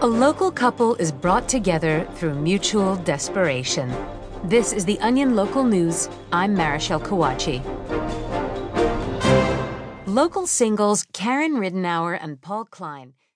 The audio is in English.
A local couple is brought together through mutual desperation. This is the Onion Local News. I'm Marichelle Kawachi. Local singles Karen Ridenour and Paul Klein